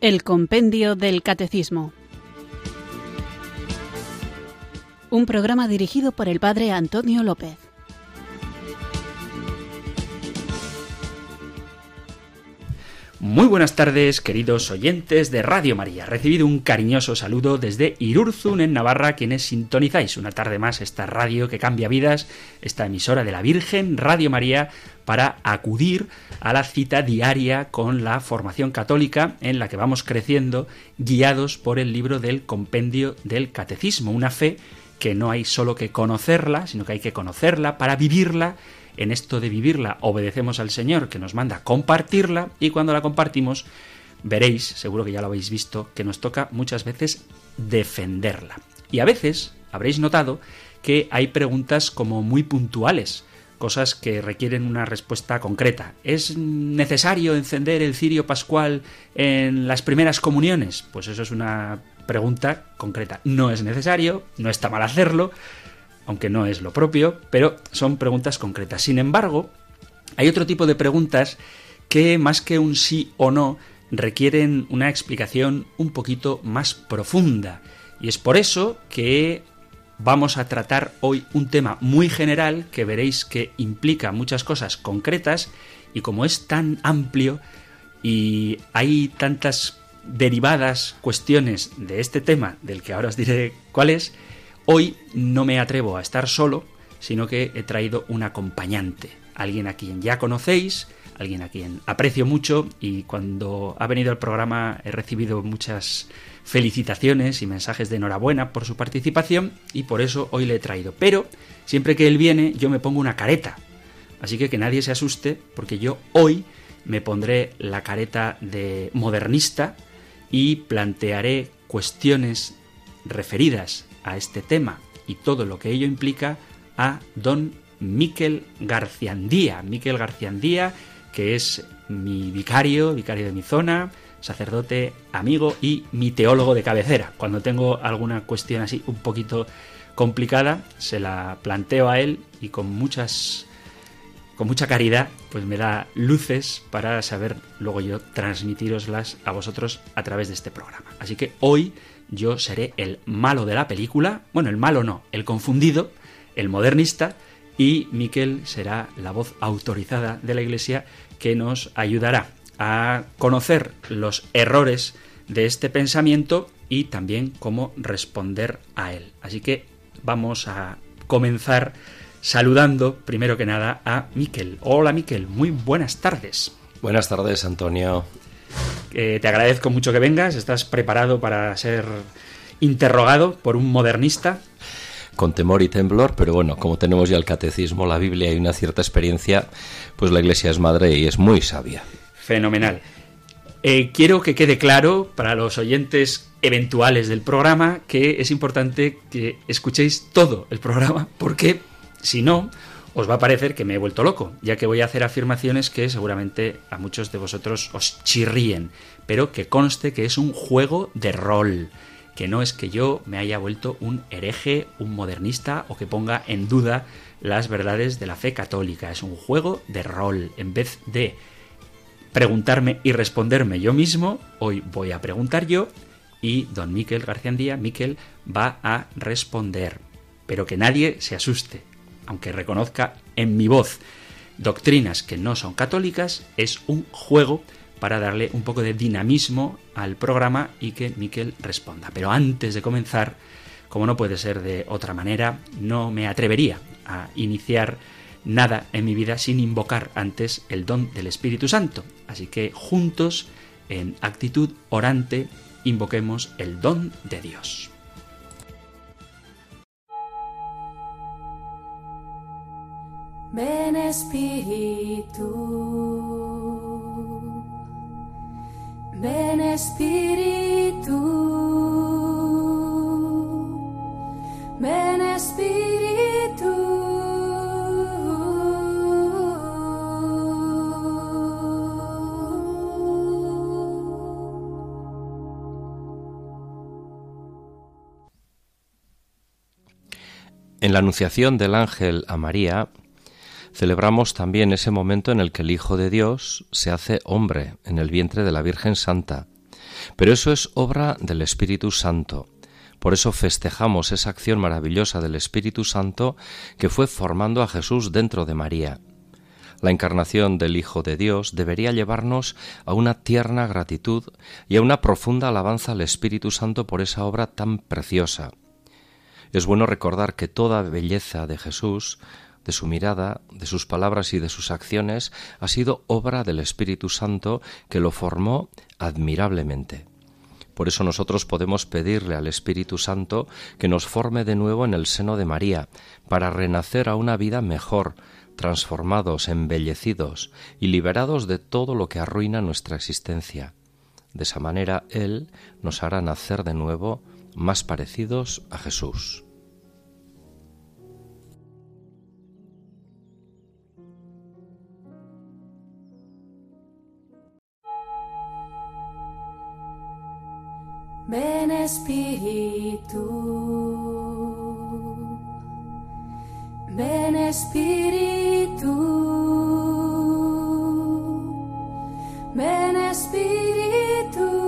El Compendio del Catecismo. Un programa dirigido por el Padre Antonio López. Muy buenas tardes, queridos oyentes de Radio María. Recibido un cariñoso saludo desde Irurzun, en Navarra, quienes sintonizáis una tarde más esta radio que cambia vidas, esta emisora de la Virgen, Radio María, para acudir a la cita diaria con la formación católica en la que vamos creciendo, guiados por el libro del Compendio del Catecismo, una fe que no hay solo que conocerla, sino que hay que conocerla para vivirla en esto de vivirla obedecemos al Señor que nos manda compartirla y cuando la compartimos veréis, seguro que ya lo habéis visto, que nos toca muchas veces defenderla. Y a veces habréis notado que hay preguntas como muy puntuales, cosas que requieren una respuesta concreta. ¿Es necesario encender el cirio pascual en las primeras comuniones? Pues eso es una pregunta concreta. No es necesario, no está mal hacerlo, aunque no es lo propio, pero son preguntas concretas. Sin embargo, hay otro tipo de preguntas que más que un sí o no requieren una explicación un poquito más profunda. Y es por eso que vamos a tratar hoy un tema muy general que veréis que implica muchas cosas concretas y como es tan amplio y hay tantas derivadas cuestiones de este tema del que ahora os diré cuál es, Hoy no me atrevo a estar solo, sino que he traído un acompañante, alguien a quien ya conocéis, alguien a quien aprecio mucho y cuando ha venido al programa he recibido muchas felicitaciones y mensajes de enhorabuena por su participación y por eso hoy le he traído. Pero siempre que él viene yo me pongo una careta, así que que nadie se asuste porque yo hoy me pondré la careta de modernista y plantearé cuestiones referidas a este tema y todo lo que ello implica a don Miquel Garciandía. Miquel Garciandía, que es mi vicario, vicario de mi zona, sacerdote, amigo y mi teólogo de cabecera. Cuando tengo alguna cuestión así un poquito complicada, se la planteo a él y con muchas con mucha caridad, pues me da luces para saber luego yo transmitiroslas a vosotros a través de este programa. Así que hoy yo seré el malo de la película, bueno, el malo no, el confundido, el modernista, y Miquel será la voz autorizada de la Iglesia que nos ayudará a conocer los errores de este pensamiento y también cómo responder a él. Así que vamos a comenzar saludando primero que nada a Miquel. Hola Miquel, muy buenas tardes. Buenas tardes, Antonio te agradezco mucho que vengas. ¿Estás preparado para ser interrogado por un modernista? Con temor y temblor, pero bueno, como tenemos ya el catecismo, la Biblia y una cierta experiencia, pues la Iglesia es madre y es muy sabia. Fenomenal. Eh, quiero que quede claro para los oyentes eventuales del programa que es importante que escuchéis todo el programa, porque si no, os va a parecer que me he vuelto loco, ya que voy a hacer afirmaciones que seguramente a muchos de vosotros os chirríen, pero que conste que es un juego de rol, que no es que yo me haya vuelto un hereje, un modernista o que ponga en duda las verdades de la fe católica, es un juego de rol, en vez de preguntarme y responderme yo mismo, hoy voy a preguntar yo y don Miquel García Miquel, va a responder. Pero que nadie se asuste, aunque reconozca en mi voz doctrinas que no son católicas, es un juego para darle un poco de dinamismo al programa y que Miquel responda. Pero antes de comenzar, como no puede ser de otra manera, no me atrevería a iniciar nada en mi vida sin invocar antes el don del Espíritu Santo. Así que juntos, en actitud orante, invoquemos el don de Dios. Ven Espíritu, ven Espíritu, ven Espíritu. En la anunciación del ángel a María, celebramos también ese momento en el que el Hijo de Dios se hace hombre en el vientre de la Virgen Santa. Pero eso es obra del Espíritu Santo. Por eso festejamos esa acción maravillosa del Espíritu Santo que fue formando a Jesús dentro de María. La encarnación del Hijo de Dios debería llevarnos a una tierna gratitud y a una profunda alabanza al Espíritu Santo por esa obra tan preciosa. Es bueno recordar que toda belleza de Jesús, de su mirada, de sus palabras y de sus acciones, ha sido obra del Espíritu Santo que lo formó admirablemente. Por eso nosotros podemos pedirle al Espíritu Santo que nos forme de nuevo en el seno de María, para renacer a una vida mejor, transformados, embellecidos y liberados de todo lo que arruina nuestra existencia. De esa manera Él nos hará nacer de nuevo más parecidos a Jesús. Ven Espíritu, ven Espíritu, ven Espíritu.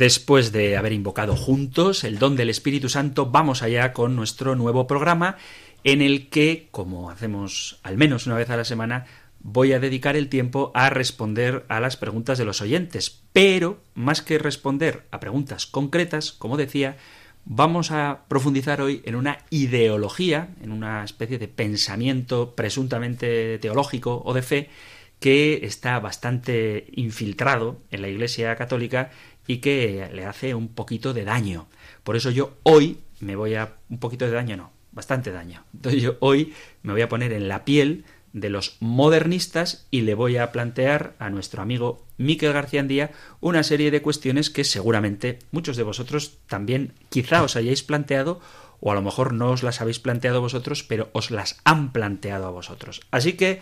Después de haber invocado juntos el don del Espíritu Santo, vamos allá con nuestro nuevo programa en el que, como hacemos al menos una vez a la semana, voy a dedicar el tiempo a responder a las preguntas de los oyentes. Pero, más que responder a preguntas concretas, como decía, vamos a profundizar hoy en una ideología, en una especie de pensamiento presuntamente teológico o de fe que está bastante infiltrado en la Iglesia Católica y que le hace un poquito de daño. Por eso yo hoy me voy a... un poquito de daño, no, bastante daño. Entonces yo hoy me voy a poner en la piel de los modernistas y le voy a plantear a nuestro amigo Miquel García Andía una serie de cuestiones que seguramente muchos de vosotros también quizá os hayáis planteado o a lo mejor no os las habéis planteado vosotros, pero os las han planteado a vosotros. Así que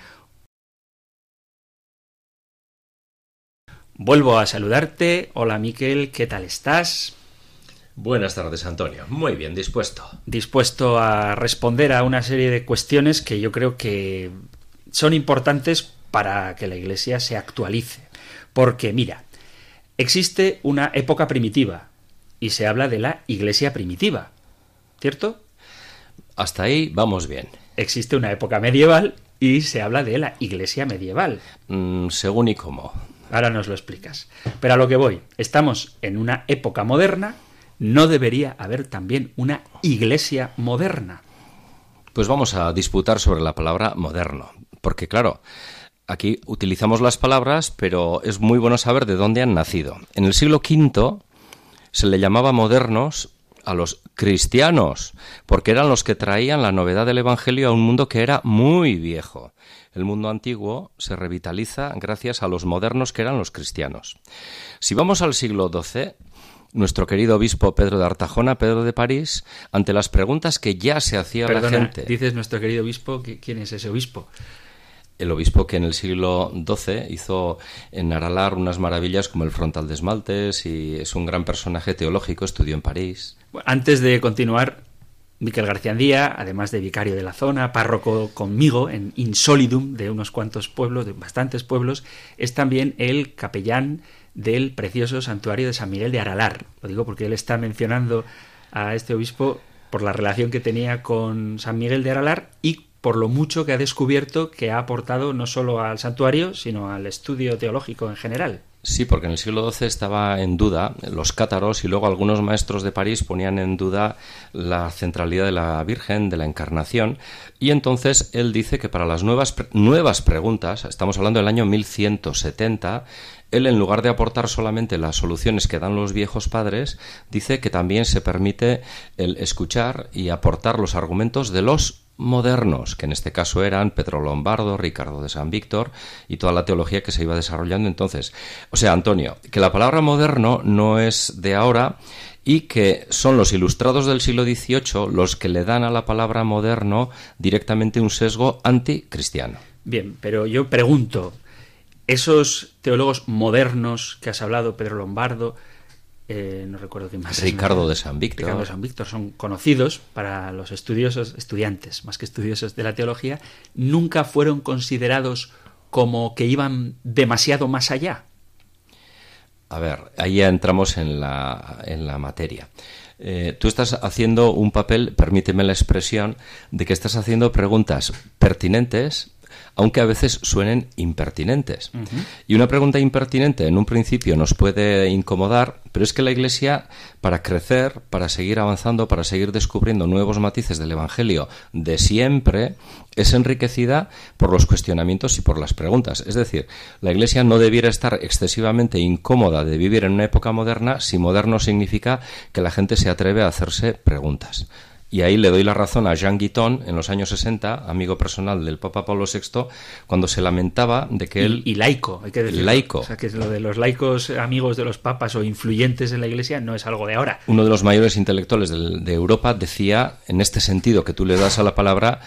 Vuelvo a saludarte. Hola Miquel, ¿qué tal estás? Buenas tardes, Antonio. Muy bien, dispuesto. Dispuesto a responder a una serie de cuestiones que yo creo que son importantes para que la Iglesia se actualice. Porque, mira, existe una época primitiva y se habla de la Iglesia primitiva, ¿cierto? Hasta ahí vamos bien. Existe una época medieval y se habla de la Iglesia medieval. Mm, según y cómo. Ahora nos lo explicas. Pero a lo que voy, estamos en una época moderna, ¿no debería haber también una iglesia moderna? Pues vamos a disputar sobre la palabra moderno, porque claro, aquí utilizamos las palabras, pero es muy bueno saber de dónde han nacido. En el siglo V se le llamaba modernos a los cristianos, porque eran los que traían la novedad del Evangelio a un mundo que era muy viejo. El mundo antiguo se revitaliza gracias a los modernos que eran los cristianos. Si vamos al siglo XII, nuestro querido obispo Pedro de Artajona, Pedro de París, ante las preguntas que ya se hacía Perdona, la gente. Dices nuestro querido obispo, ¿quién es ese obispo? el obispo que en el siglo XII hizo en Aralar unas maravillas como el frontal de esmaltes y es un gran personaje teológico, estudió en París. Antes de continuar, Miquel García Andía, además de vicario de la zona, párroco conmigo en Insolidum de unos cuantos pueblos, de bastantes pueblos, es también el capellán del precioso santuario de San Miguel de Aralar. Lo digo porque él está mencionando a este obispo por la relación que tenía con San Miguel de Aralar y por lo mucho que ha descubierto que ha aportado no solo al santuario, sino al estudio teológico en general. Sí, porque en el siglo XII estaba en duda los cátaros y luego algunos maestros de París ponían en duda la centralidad de la Virgen, de la Encarnación, y entonces él dice que para las nuevas, nuevas preguntas, estamos hablando del año 1170, él en lugar de aportar solamente las soluciones que dan los viejos padres, dice que también se permite el escuchar y aportar los argumentos de los modernos, que en este caso eran Pedro Lombardo, Ricardo de San Víctor y toda la teología que se iba desarrollando entonces. O sea, Antonio, que la palabra moderno no es de ahora y que son los ilustrados del siglo XVIII los que le dan a la palabra moderno directamente un sesgo anticristiano. Bien, pero yo pregunto, esos teólogos modernos que has hablado, Pedro Lombardo, eh, no recuerdo quién más. es, Ricardo de San Víctor. Ricardo de San Víctor son conocidos para los estudiosos, estudiantes, más que estudiosos de la teología, nunca fueron considerados como que iban demasiado más allá. A ver, ahí ya entramos en la, en la materia. Eh, tú estás haciendo un papel, permíteme la expresión, de que estás haciendo preguntas pertinentes, aunque a veces suenen impertinentes. Y una pregunta impertinente en un principio nos puede incomodar, pero es que la Iglesia, para crecer, para seguir avanzando, para seguir descubriendo nuevos matices del Evangelio de siempre, es enriquecida por los cuestionamientos y por las preguntas. Es decir, la Iglesia no debiera estar excesivamente incómoda de vivir en una época moderna si moderno significa que la gente se atreve a hacerse preguntas. Y ahí le doy la razón a Jean Guiton en los años 60, amigo personal del Papa Pablo VI, cuando se lamentaba de que él... Y, y laico, hay que decir. Laico. O sea, que lo de los laicos amigos de los papas o influyentes en la iglesia no es algo de ahora. Uno de los mayores intelectuales del- de, Europa decía, en este sentido que tú le das a la palabra,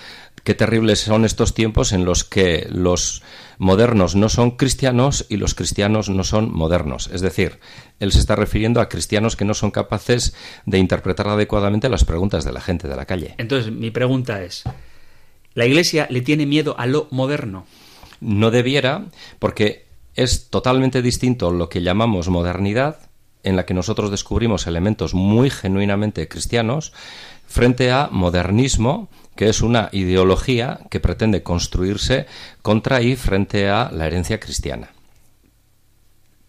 qué terribles son estos tiempos en los que los modernos no son cristianos y los cristianos no son modernos. Es decir, él se está refiriendo a cristianos que no son capaces de interpretar adecuadamente las preguntas de la gente de la calle. Entonces, mi pregunta es, ¿la iglesia le tiene miedo a lo moderno? No debiera, porque es totalmente distinto lo que llamamos modernidad, en la que nosotros descubrimos elementos muy genuinamente cristianos, frente a modernismo, que es una ideología que pretende construirse contra y frente a la herencia cristiana.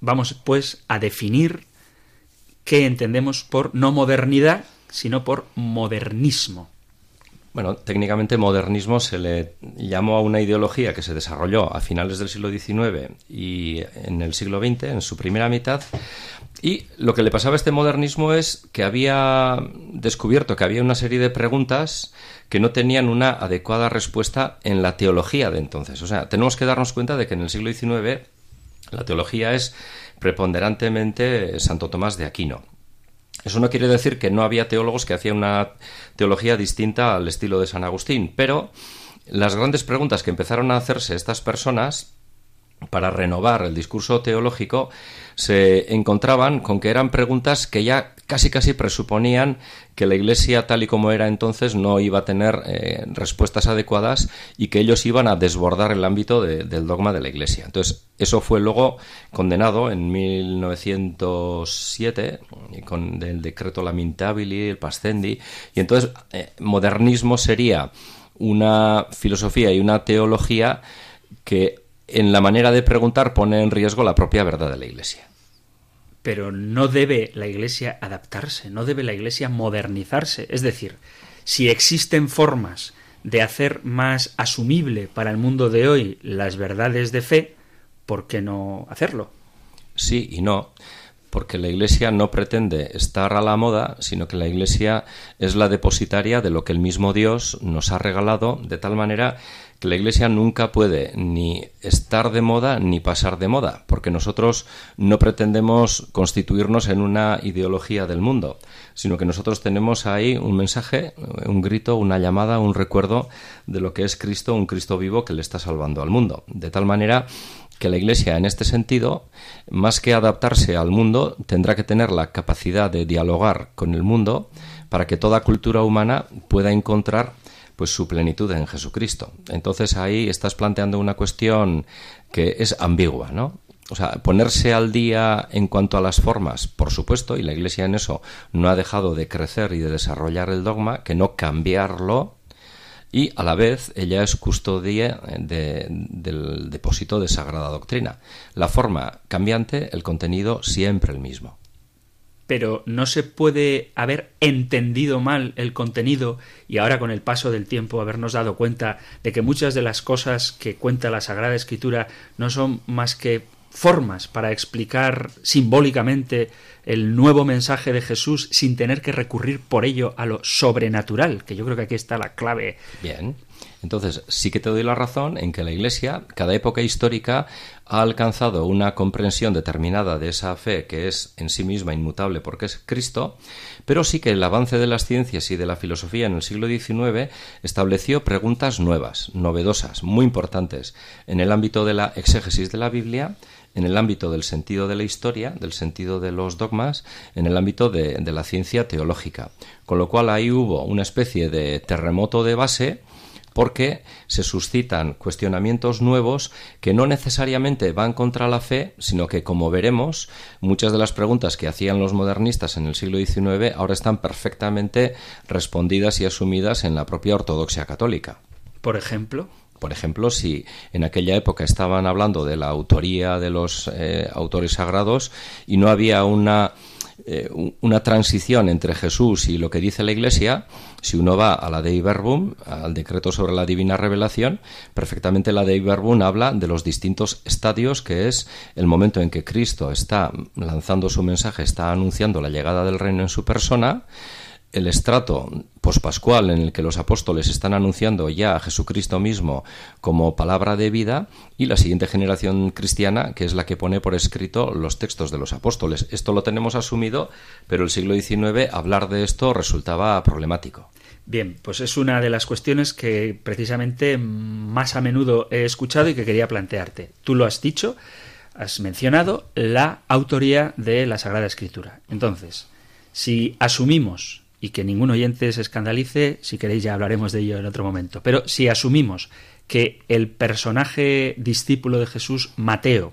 Vamos, pues, a definir qué entendemos por no modernidad, sino por modernismo. Bueno, técnicamente modernismo se le llamó a una ideología que se desarrolló a finales del siglo XIX y en el siglo XX, en su primera mitad. Y lo que le pasaba a este modernismo es que había descubierto que había una serie de preguntas que no tenían una adecuada respuesta en la teología de entonces. O sea, tenemos que darnos cuenta de que en el siglo XIX la teología es preponderantemente Santo Tomás de Aquino. Eso no quiere decir que no había teólogos que hacían una teología distinta al estilo de San Agustín, pero las grandes preguntas que empezaron a hacerse estas personas para renovar el discurso teológico se encontraban con que eran preguntas que ya casi casi presuponían que la Iglesia tal y como era entonces no iba a tener eh, respuestas adecuadas y que ellos iban a desbordar el ámbito de, del dogma de la Iglesia. Entonces eso fue luego condenado en 1907 con el decreto Lamentabili, el Pascendi y entonces eh, modernismo sería una filosofía y una teología que en la manera de preguntar pone en riesgo la propia verdad de la Iglesia. Pero no debe la Iglesia adaptarse, no debe la Iglesia modernizarse. Es decir, si existen formas de hacer más asumible para el mundo de hoy las verdades de fe, ¿por qué no hacerlo? Sí y no, porque la Iglesia no pretende estar a la moda, sino que la Iglesia es la depositaria de lo que el mismo Dios nos ha regalado, de tal manera que la Iglesia nunca puede ni estar de moda ni pasar de moda, porque nosotros no pretendemos constituirnos en una ideología del mundo, sino que nosotros tenemos ahí un mensaje, un grito, una llamada, un recuerdo de lo que es Cristo, un Cristo vivo que le está salvando al mundo. De tal manera que la Iglesia, en este sentido, más que adaptarse al mundo, tendrá que tener la capacidad de dialogar con el mundo para que toda cultura humana pueda encontrar pues su plenitud en Jesucristo. Entonces ahí estás planteando una cuestión que es ambigua, ¿no? O sea, ponerse al día en cuanto a las formas, por supuesto, y la Iglesia en eso no ha dejado de crecer y de desarrollar el dogma, que no cambiarlo, y a la vez ella es custodia de, del depósito de sagrada doctrina. La forma cambiante, el contenido siempre el mismo. Pero no se puede haber entendido mal el contenido y ahora con el paso del tiempo habernos dado cuenta de que muchas de las cosas que cuenta la Sagrada Escritura no son más que formas para explicar simbólicamente el nuevo mensaje de Jesús sin tener que recurrir por ello a lo sobrenatural, que yo creo que aquí está la clave. Bien. Entonces, sí que te doy la razón en que la Iglesia, cada época histórica, ha alcanzado una comprensión determinada de esa fe que es en sí misma inmutable porque es Cristo, pero sí que el avance de las ciencias y de la filosofía en el siglo XIX estableció preguntas nuevas, novedosas, muy importantes en el ámbito de la exégesis de la Biblia en el ámbito del sentido de la historia, del sentido de los dogmas, en el ámbito de, de la ciencia teológica. Con lo cual ahí hubo una especie de terremoto de base porque se suscitan cuestionamientos nuevos que no necesariamente van contra la fe, sino que, como veremos, muchas de las preguntas que hacían los modernistas en el siglo XIX ahora están perfectamente respondidas y asumidas en la propia ortodoxia católica. Por ejemplo. Por ejemplo, si en aquella época estaban hablando de la autoría de los eh, autores sagrados y no había una eh, una transición entre Jesús y lo que dice la Iglesia, si uno va a la Dei Verbum, al decreto sobre la divina revelación, perfectamente la Dei Verbum habla de los distintos estadios, que es el momento en que Cristo está lanzando su mensaje, está anunciando la llegada del reino en su persona, el estrato pospascual en el que los apóstoles están anunciando ya a Jesucristo mismo como palabra de vida y la siguiente generación cristiana que es la que pone por escrito los textos de los apóstoles. Esto lo tenemos asumido, pero el siglo XIX hablar de esto resultaba problemático. Bien, pues es una de las cuestiones que precisamente más a menudo he escuchado y que quería plantearte. Tú lo has dicho, has mencionado la autoría de la Sagrada Escritura. Entonces, si asumimos y que ningún oyente se escandalice, si queréis ya hablaremos de ello en otro momento. Pero si asumimos que el personaje discípulo de Jesús, Mateo,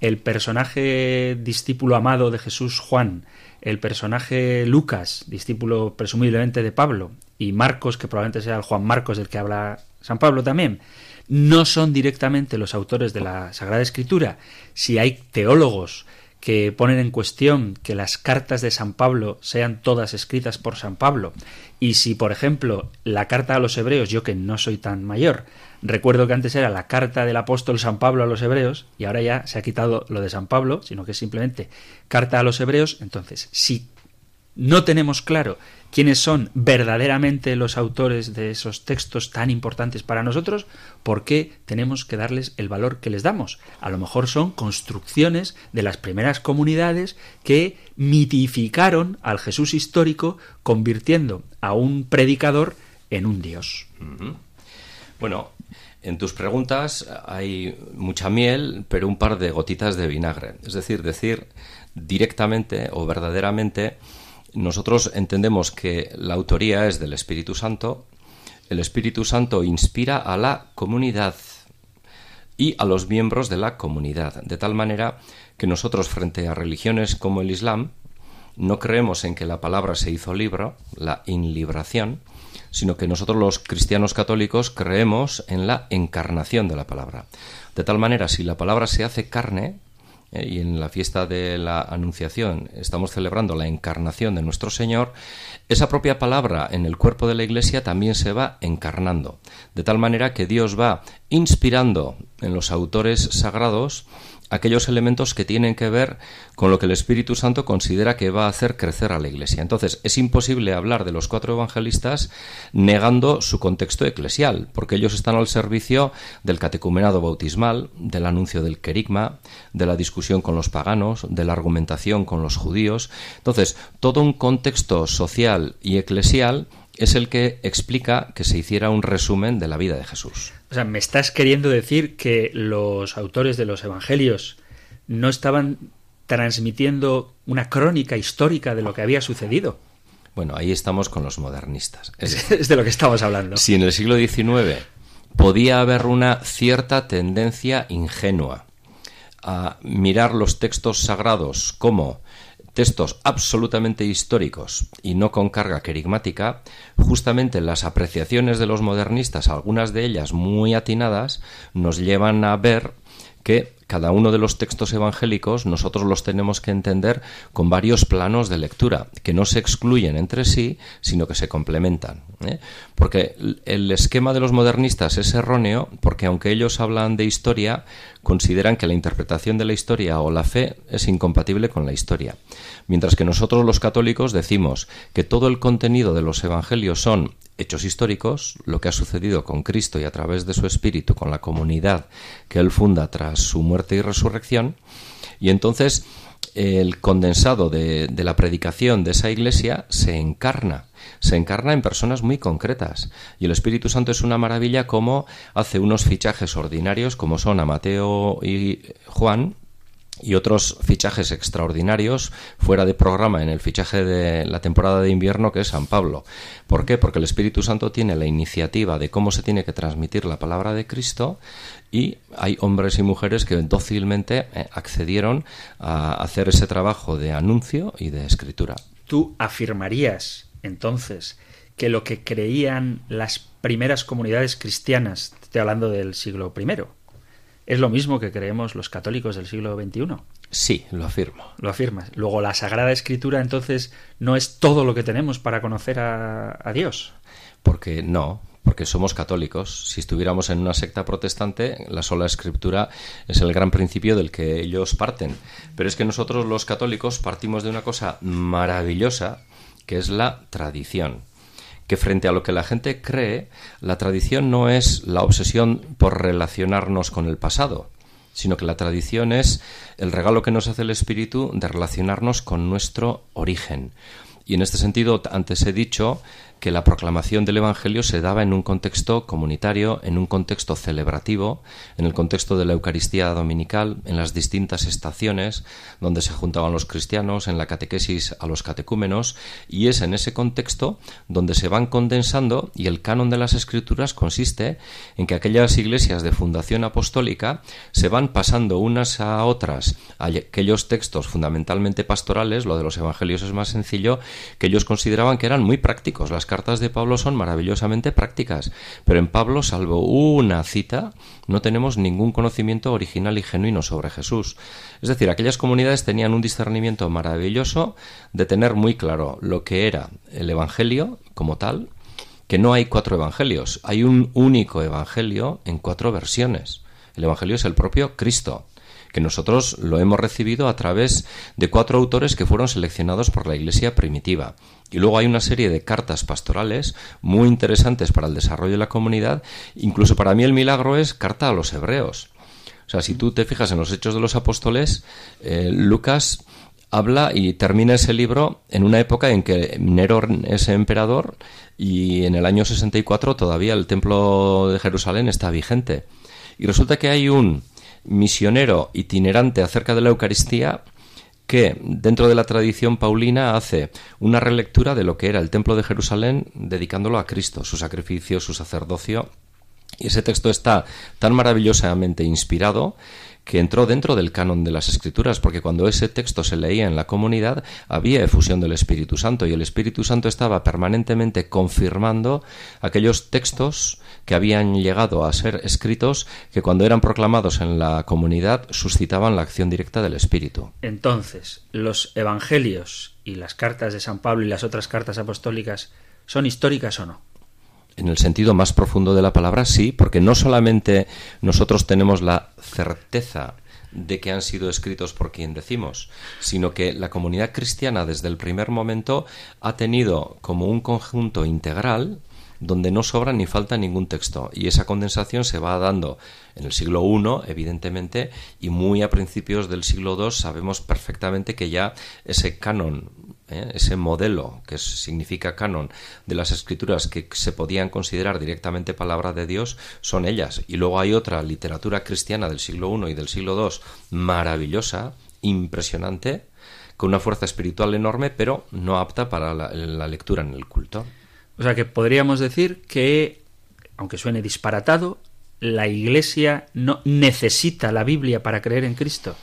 el personaje discípulo amado de Jesús, Juan, el personaje Lucas, discípulo presumiblemente de Pablo, y Marcos, que probablemente sea el Juan Marcos del que habla San Pablo también, no son directamente los autores de la Sagrada Escritura, si hay teólogos que ponen en cuestión que las cartas de San Pablo sean todas escritas por San Pablo. Y si, por ejemplo, la carta a los hebreos, yo que no soy tan mayor, recuerdo que antes era la carta del apóstol San Pablo a los hebreos, y ahora ya se ha quitado lo de San Pablo, sino que es simplemente carta a los hebreos, entonces, si no tenemos claro quiénes son verdaderamente los autores de esos textos tan importantes para nosotros, ¿por qué tenemos que darles el valor que les damos? A lo mejor son construcciones de las primeras comunidades que mitificaron al Jesús histórico, convirtiendo a un predicador en un Dios. Bueno, en tus preguntas hay mucha miel, pero un par de gotitas de vinagre. Es decir, decir directamente o verdaderamente nosotros entendemos que la autoría es del Espíritu Santo. El Espíritu Santo inspira a la comunidad y a los miembros de la comunidad, de tal manera que nosotros frente a religiones como el Islam no creemos en que la palabra se hizo libro, la inlibración, sino que nosotros los cristianos católicos creemos en la encarnación de la palabra. De tal manera, si la palabra se hace carne, eh, y en la fiesta de la Anunciación estamos celebrando la encarnación de nuestro Señor, esa propia palabra en el cuerpo de la Iglesia también se va encarnando, de tal manera que Dios va inspirando en los autores sagrados aquellos elementos que tienen que ver con lo que el Espíritu Santo considera que va a hacer crecer a la Iglesia. Entonces, es imposible hablar de los cuatro evangelistas negando su contexto eclesial, porque ellos están al servicio del catecumenado bautismal, del anuncio del querigma, de la discusión con los paganos, de la argumentación con los judíos. Entonces, todo un contexto social y eclesial es el que explica que se hiciera un resumen de la vida de Jesús. O sea, me estás queriendo decir que los autores de los evangelios no estaban transmitiendo una crónica histórica de lo que había sucedido. Bueno, ahí estamos con los modernistas. Es, de lo que estamos hablando. Si en el siglo XIX podía haber una cierta tendencia ingenua a mirar los textos sagrados como textos absolutamente históricos y no con carga querigmática, justamente las apreciaciones de los modernistas, algunas de ellas muy atinadas, nos llevan a ver que cada uno de los textos evangélicos nosotros los tenemos que entender con varios planos de lectura, que no se excluyen entre sí, sino que se complementan. ¿eh? Porque el esquema de los modernistas es erróneo, porque aunque ellos hablan de historia, consideran que la interpretación de la historia o la fe es incompatible con la historia. Mientras que nosotros los católicos decimos que todo el contenido de los evangelios son hechos históricos, lo que ha sucedido con Cristo y a través de su espíritu con la comunidad que él funda tras su muerte y resurrección, y entonces el condensado de, la predicación de esa iglesia se encarna, se encarna en personas muy concretas. Y el Espíritu Santo es una maravilla como hace unos fichajes ordinarios como son a Mateo y Juan, y otros fichajes extraordinarios fuera de programa en el fichaje de la temporada de invierno que es San Pablo. ¿Por qué? Porque el Espíritu Santo tiene la iniciativa de cómo se tiene que transmitir la palabra de Cristo y hay hombres y mujeres que dócilmente eh, accedieron a hacer ese trabajo de anuncio y de escritura. ¿Tú afirmarías entonces que lo que creían las primeras comunidades cristianas, estoy hablando del siglo I, es lo mismo que creemos los católicos del siglo XXI? Sí, lo afirmo. Lo afirmas. Luego, la Sagrada Escritura entonces no es todo lo que tenemos para conocer a, a Dios. Porque no, porque somos católicos. Si estuviéramos en una secta protestante, la sola escritura es el gran principio del que ellos parten. Pero es que nosotros los católicos partimos de una cosa maravillosa, que es la tradición que frente a lo que la gente cree, la tradición no es la obsesión por relacionarnos con el pasado, sino que la tradición es el regalo que nos hace el espíritu de relacionarnos con nuestro origen. Y en este sentido, antes he dicho que la proclamación del Evangelio se daba en un contexto comunitario, en un contexto celebrativo, en el contexto de la Eucaristía dominical, en las distintas estaciones donde se juntaban los cristianos, en la catequesis a los catecúmenos, y es en ese contexto donde se van condensando y el canon de las escrituras consiste en que aquellas iglesias de fundación apostólica se van pasando unas a otras. Aquellos textos fundamentalmente pastorales, lo de los evangelios es más sencillo, que ellos consideraban que eran muy prácticos, las cartas de Pablo son maravillosamente prácticas, pero en Pablo, salvo una cita, no tenemos ningún conocimiento original y genuino sobre Jesús. Es decir, aquellas comunidades tenían un discernimiento maravilloso de tener muy claro lo que era el Evangelio como tal, que no hay cuatro evangelios, hay un único evangelio en cuatro versiones. El evangelio es el propio Cristo que nosotros lo hemos recibido a través de cuatro autores que fueron seleccionados por la Iglesia primitiva. Y luego hay una serie de cartas pastorales muy interesantes para el desarrollo de la comunidad. Incluso para mí el milagro es carta a los hebreos. O sea, si tú te fijas en los Hechos de los Apóstoles, eh, Lucas habla y termina ese libro en una época en que Nero es emperador y en el año 64 todavía el templo de Jerusalén está vigente. Y resulta que hay un misionero itinerante acerca de la Eucaristía que dentro de la tradición paulina hace una relectura de lo que era el templo de Jerusalén dedicándolo a Cristo, su sacrificio, su sacerdocio. Y ese texto está tan maravillosamente inspirado que entró dentro del canon de las escrituras, porque cuando ese texto se leía en la comunidad había efusión del Espíritu Santo y el Espíritu Santo estaba permanentemente confirmando aquellos textos que habían llegado a ser escritos que cuando eran proclamados en la comunidad suscitaban la acción directa del Espíritu. Entonces, los evangelios y las cartas de San Pablo y las otras cartas apostólicas son históricas o no? En el sentido más profundo de la palabra, sí, porque no solamente nosotros tenemos la certeza de que han sido escritos por quien decimos, sino que la comunidad cristiana desde el primer momento ha tenido como un conjunto integral donde no sobra ni falta ningún texto. Y esa condensación se va dando en el siglo I, evidentemente, y muy a principios del siglo II sabemos perfectamente que ya ese canon, ¿eh? ese modelo que significa canon de las escrituras que se podían considerar directamente palabra de Dios, son ellas. Y luego hay otra literatura cristiana del siglo I y del siglo II maravillosa, impresionante, con una fuerza espiritual enorme, pero no apta para la lectura en el culto. O sea que podríamos decir que, aunque suene disparatado, la Iglesia no necesita la Biblia para creer en Cristo.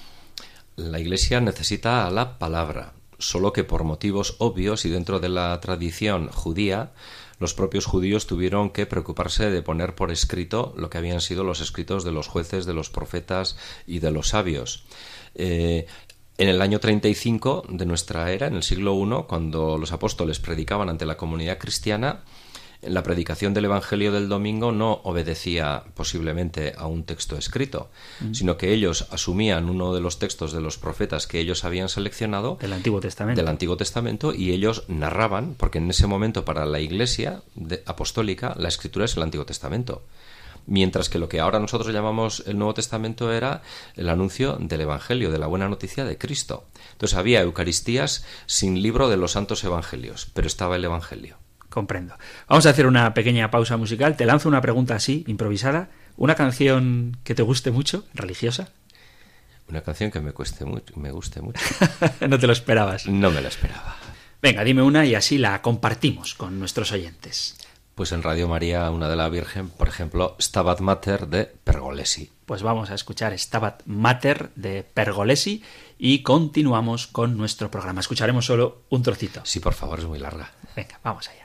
La Iglesia necesita la palabra, solo que por motivos obvios y dentro de la tradición judía, los propios judíos tuvieron que preocuparse de poner por escrito lo que habían sido los escritos de los jueces, de los profetas y de los sabios. Eh, en el año 35 de nuestra era, en el siglo I, cuando los apóstoles predicaban ante la comunidad cristiana, la predicación del Evangelio del domingo no obedecía posiblemente a un texto escrito, mm. sino que ellos asumían uno de los textos de los profetas que ellos habían seleccionado del Antiguo Testamento, del Antiguo Testamento y ellos narraban, porque en ese momento para la Iglesia apostólica la escritura es el Antiguo Testamento mientras que lo que ahora nosotros llamamos el Nuevo Testamento era el anuncio del Evangelio, de la buena noticia de Cristo. Entonces había Eucaristías sin libro de los santos Evangelios, pero estaba el Evangelio. Comprendo. Vamos a hacer una pequeña pausa musical. Te lanzo una pregunta así, improvisada. ¿Una canción que te guste mucho, religiosa? Una canción que me cueste mucho, me guste mucho. no te lo esperabas. No me la esperaba. Venga, dime una y así la compartimos con nuestros oyentes. Pues en Radio María, una de la Virgen, por ejemplo, Stabat Mater de Pergolesi. Pues vamos a escuchar Stabat Mater de Pergolesi y continuamos con nuestro programa. Escucharemos solo un trocito. Sí, por favor, es muy larga. Venga, vamos allá.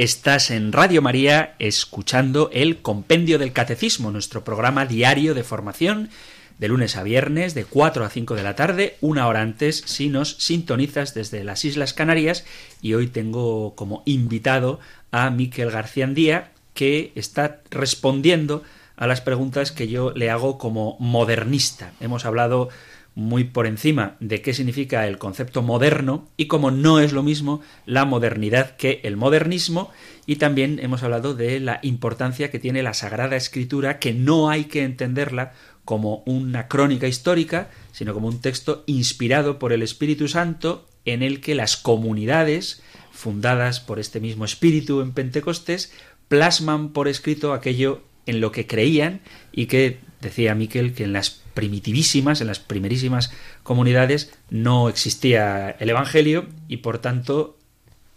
Estás en Radio María escuchando el Compendio del Catecismo, nuestro programa diario de formación de lunes a viernes de 4 a 5 de la tarde, una hora antes si nos sintonizas desde las Islas Canarias y hoy tengo como invitado a Miquel García Andía, que está respondiendo a las preguntas que yo le hago como modernista. Hemos hablado muy por encima de qué significa el concepto moderno y cómo no es lo mismo la modernidad que el modernismo. Y también hemos hablado de la importancia que tiene la Sagrada Escritura que no hay que entenderla como una crónica histórica, sino como un texto inspirado por el Espíritu Santo en el que las comunidades fundadas por este mismo espíritu en Pentecostés plasman por escrito aquello en lo que creían y que decía Miquel que en las primitivísimas, en las primerísimas comunidades no existía el Evangelio y por tanto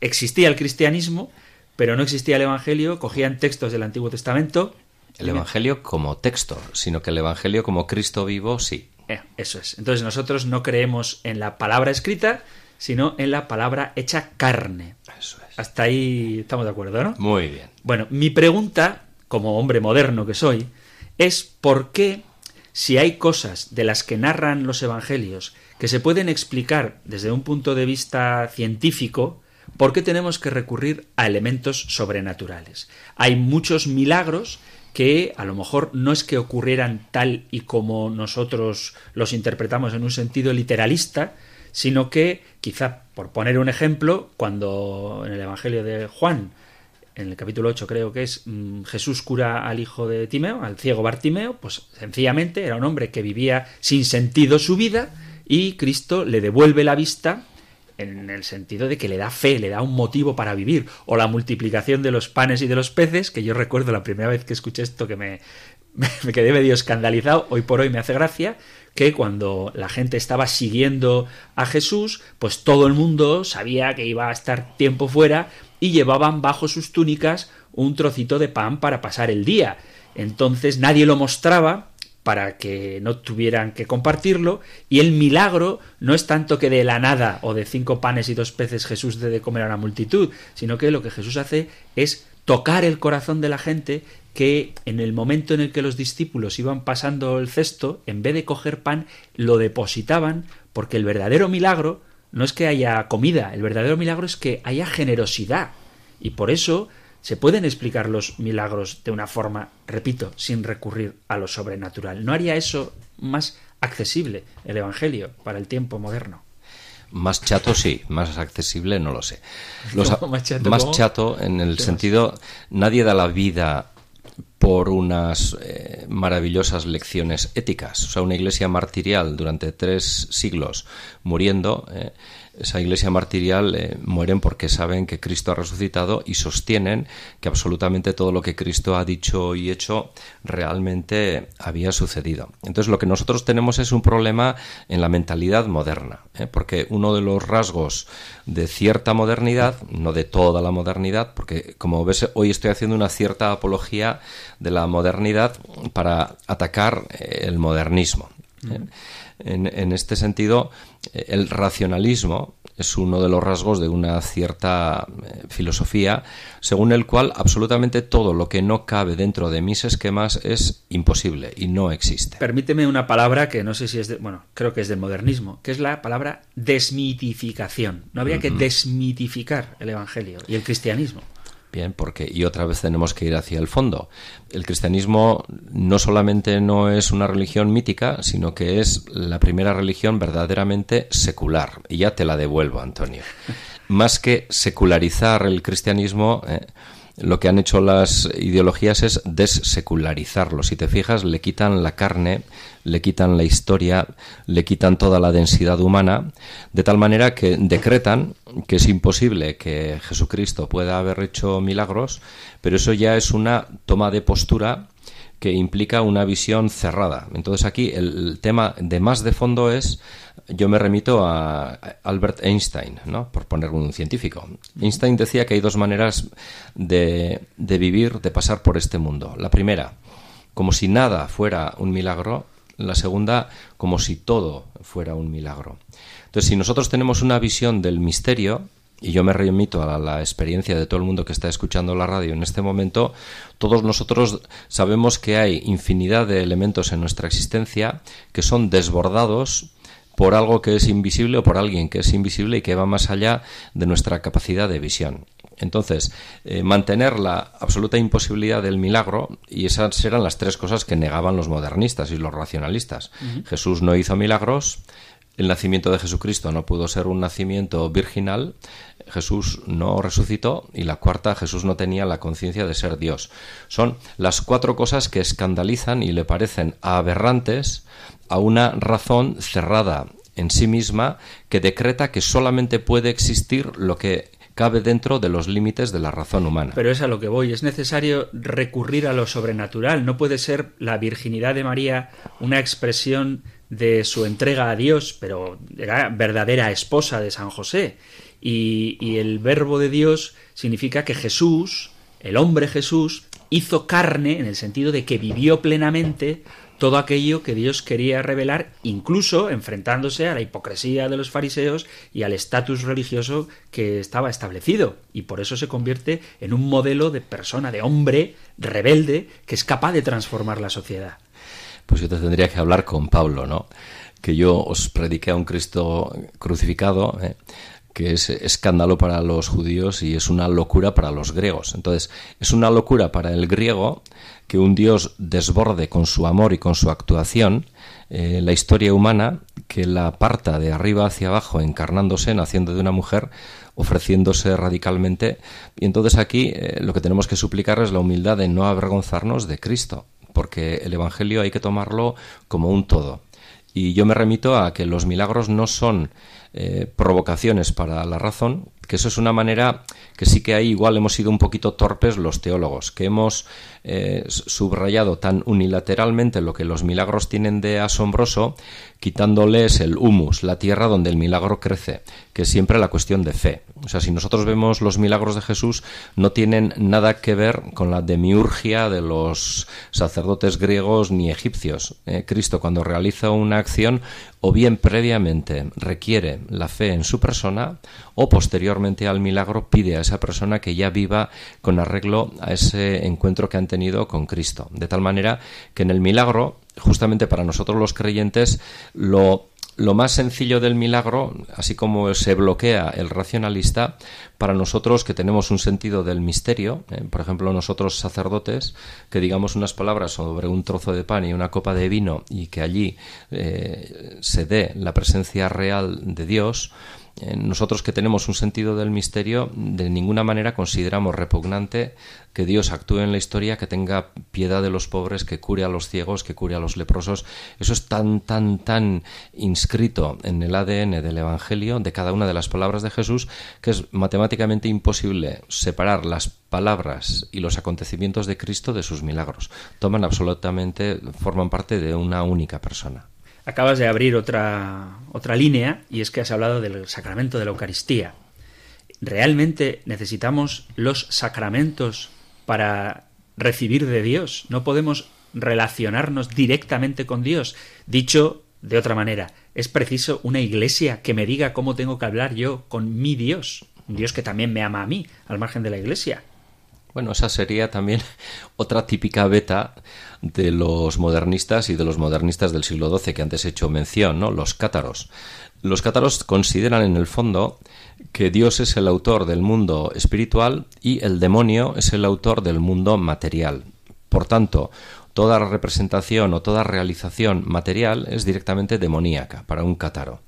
existía el cristianismo, pero no existía el Evangelio, cogían textos del Antiguo Testamento. El Evangelio como texto, sino que el Evangelio como Cristo vivo, sí. Eh, eso es. Entonces nosotros no creemos en la palabra escrita, sino en la palabra hecha carne. Eso es. Hasta ahí estamos de acuerdo, ¿no? Muy bien. Bueno, mi pregunta, como hombre moderno que soy, es por qué, si hay cosas de las que narran los evangelios que se pueden explicar desde un punto de vista científico, ¿por qué tenemos que recurrir a elementos sobrenaturales? Hay muchos milagros que a lo mejor no es que ocurrieran tal y como nosotros los interpretamos en un sentido literalista, sino que, quizá por poner un ejemplo, cuando en el Evangelio de Juan, en el capítulo 8 creo que es, mm, Jesús cura al hijo de Timeo, al ciego Bartimeo, pues sencillamente era un hombre que vivía sin sentido su vida y Cristo le devuelve la vista en el sentido de que le da fe, le da un motivo para vivir, o la multiplicación de los panes y de los peces, que yo recuerdo la primera vez que escuché esto que me, me quedé medio escandalizado, hoy por hoy me hace gracia, que cuando la gente estaba siguiendo a Jesús, pues todo el mundo sabía que iba a estar tiempo fuera y llevaban bajo sus túnicas un trocito de pan para pasar el día. Entonces nadie lo mostraba para que no tuvieran que compartirlo y el milagro no es tanto que de la nada o de cinco panes y dos peces Jesús dé de comer a la multitud, sino que lo que Jesús hace es tocar el corazón de la gente que en el momento en el que los discípulos iban pasando el cesto, en vez de coger pan, lo depositaban, porque el verdadero milagro no es que haya comida, el verdadero milagro es que haya generosidad. Y por eso se pueden explicar los milagros de una forma, repito, sin recurrir a lo sobrenatural. ¿No haría eso más accesible el Evangelio para el tiempo moderno? Más chato sí, más accesible no lo sé. Los- ¿Cómo más chato? más chato en el ¿Qué sentido, nadie da la vida por unas eh, maravillosas lecciones éticas. O sea, una iglesia martirial durante tres siglos muriendo, eh, esa iglesia martirial eh, mueren porque saben que Cristo ha resucitado y sostienen que absolutamente todo lo que Cristo ha dicho y hecho realmente había sucedido. Entonces lo que nosotros tenemos es un problema en la mentalidad moderna, ¿eh? porque uno de los rasgos de cierta modernidad, no de toda la modernidad, porque como ves hoy estoy haciendo una cierta apología de la modernidad para atacar eh, el modernismo. En, en este sentido, eh, el racionalismo es uno de los rasgos de una cierta eh, filosofía, según el cual absolutamente todo lo que no cabe dentro de mis esquemas es imposible y no existe. Permíteme una palabra que no sé si es de, bueno, creo que es del modernismo, que es la palabra desmitificación. No habría que desmitificar el Evangelio y el cristianismo. Bien, porque y otra vez tenemos que ir hacia el fondo. El cristianismo no solamente no es una religión mítica, sino que es la primera religión verdaderamente secular. Y ya te la devuelvo, Antonio. Más que secularizar el cristianismo, eh, lo que han hecho las ideologías es dessecularizarlo. Si te fijas, le quitan la carne, le quitan la historia, le quitan toda la densidad humana, de tal manera que decretan que es imposible que Jesucristo pueda haber hecho milagros, pero eso ya es una toma de postura que implica una visión cerrada. Entonces aquí el tema de más de fondo es, yo me remito a Albert Einstein, ¿no? por poner un científico. Einstein decía que hay dos maneras de, de vivir, de pasar por este mundo. La primera, como si nada fuera un milagro. La segunda, como si todo fuera un milagro. Entonces, si nosotros tenemos una visión del misterio, y yo me remito a la, experiencia de todo el mundo que está escuchando la radio en este momento, todos nosotros sabemos que hay infinidad de elementos en nuestra existencia que son desbordados por algo que es invisible o por alguien que es invisible y que va más allá de nuestra capacidad de visión. Entonces, eh, mantener la absoluta imposibilidad del milagro, y esas eran las tres cosas que negaban los modernistas y los racionalistas. Jesús no hizo milagros, el nacimiento de Jesucristo no pudo ser un nacimiento virginal, Jesús no resucitó y la cuarta, Jesús no tenía la conciencia de ser Dios. Son las cuatro cosas que escandalizan y le parecen aberrantes a una razón cerrada en sí misma que decreta que solamente puede existir lo que cabe dentro de los límites de la razón humana. Pero es a lo que voy, es necesario recurrir a lo sobrenatural, no puede ser la virginidad de María una expresión de su entrega a Dios, pero era verdadera esposa de San José. Y, y el verbo de Dios significa que Jesús, el hombre Jesús, hizo carne en el sentido de que vivió plenamente todo aquello que Dios quería revelar, incluso enfrentándose a la hipocresía de los fariseos y al estatus religioso que estaba establecido. Y por eso se convierte en un modelo de persona, de hombre rebelde, que es capaz de transformar la sociedad. Pues yo te tendría que hablar con Pablo, ¿no? Que yo os prediqué a un Cristo crucificado, ¿eh? que es escándalo para los judíos y es una locura para los griegos. Entonces, es una locura para el griego que un Dios desborde con su amor y con su actuación eh, la historia humana, que la parta de arriba hacia abajo, encarnándose, naciendo de una mujer, ofreciéndose radicalmente. Y entonces aquí eh, lo que tenemos que suplicar es la humildad de no avergonzarnos de Cristo, porque el Evangelio hay que tomarlo como un todo. Y yo me remito a que los milagros no son eh, provocaciones para la razón, que eso es una manera que sí que ahí igual hemos sido un poquito torpes los teólogos, que hemos eh, subrayado tan unilateralmente lo que los milagros tienen de asombroso, quitándoles el humus, la tierra donde el milagro crece, que es siempre la cuestión de fe. O sea, si nosotros vemos los milagros de Jesús, no tienen nada que ver con la demiurgia de los sacerdotes griegos ni egipcios. Eh, Cristo cuando realiza una acción, o bien previamente requiere la fe en su persona, o posteriormente al milagro pide a esa persona que ya viva con arreglo a ese encuentro que han tenido con Cristo. De tal manera que en el milagro, justamente para nosotros los creyentes, lo más sencillo del milagro, así como se bloquea el racionalista, para nosotros que tenemos un sentido del misterio, eh, por ejemplo nosotros sacerdotes, que digamos unas palabras sobre un trozo de pan y una copa de vino y que allí eh, se dé la presencia real de Dios, nosotros que tenemos un sentido del misterio, de ninguna manera consideramos repugnante que Dios actúe en la historia, que tenga piedad de los pobres, que cure a los ciegos, que cure a los leprosos. Eso es tan, tan, tan inscrito en el ADN del Evangelio, de cada una de las palabras de Jesús, que es matemáticamente imposible separar las palabras y los acontecimientos de Cristo de sus milagros. Toman absolutamente, forman parte de una única persona acabas de abrir otra, otra línea y es que has hablado del sacramento de la Eucaristía. ¿Realmente necesitamos los sacramentos para recibir de Dios? No podemos relacionarnos directamente con Dios. Dicho de otra manera, es preciso una iglesia que me diga cómo tengo que hablar yo con mi Dios, un Dios que también me ama a mí, al margen de la iglesia. Bueno, esa sería también otra típica beta de los modernistas y de los modernistas del siglo XII que antes he hecho mención, ¿no? Los cátaros. Los cátaros consideran en el fondo que Dios es el autor del mundo espiritual y el demonio es el autor del mundo material. Por tanto, toda representación o toda realización material es directamente demoníaca para un cátaro.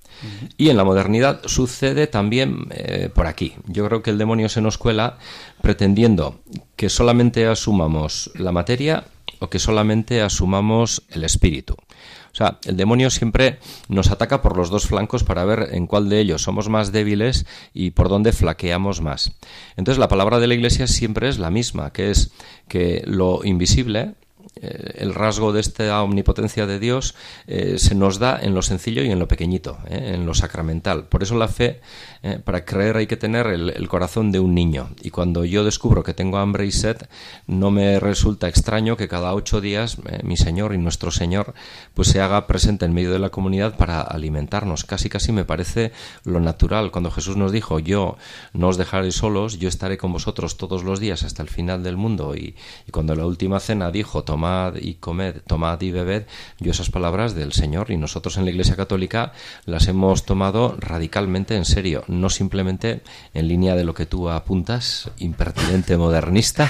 Y en la modernidad sucede también eh, por aquí. Yo creo que el demonio se nos cuela pretendiendo que solamente asumamos la materia o que solamente asumamos el espíritu. O sea, el demonio siempre nos ataca por los dos flancos para ver en cuál de ellos somos más débiles y por dónde flaqueamos más. Entonces la palabra de la Iglesia siempre es la misma, que es que lo invisible, el rasgo de esta omnipotencia de Dios eh, se nos da en lo sencillo y en lo pequeñito, eh, en lo sacramental. Por eso la fe, para creer hay que tener el, corazón de un niño. Y cuando yo descubro que tengo hambre y sed, no me resulta extraño que cada ocho días mi Señor y nuestro Señor pues se haga presente en medio de la comunidad para alimentarnos. Casi casi me parece lo natural. Cuando Jesús nos dijo, yo no os dejaré solos, yo estaré con vosotros todos los días hasta el final del mundo. Y, y cuando la última cena dijo, tomad y comed, tomad y bebed, yo esas palabras del Señor y nosotros en la Iglesia Católica las hemos tomado radicalmente en serio, no simplemente en línea de lo que tú apuntas, impertinente modernista,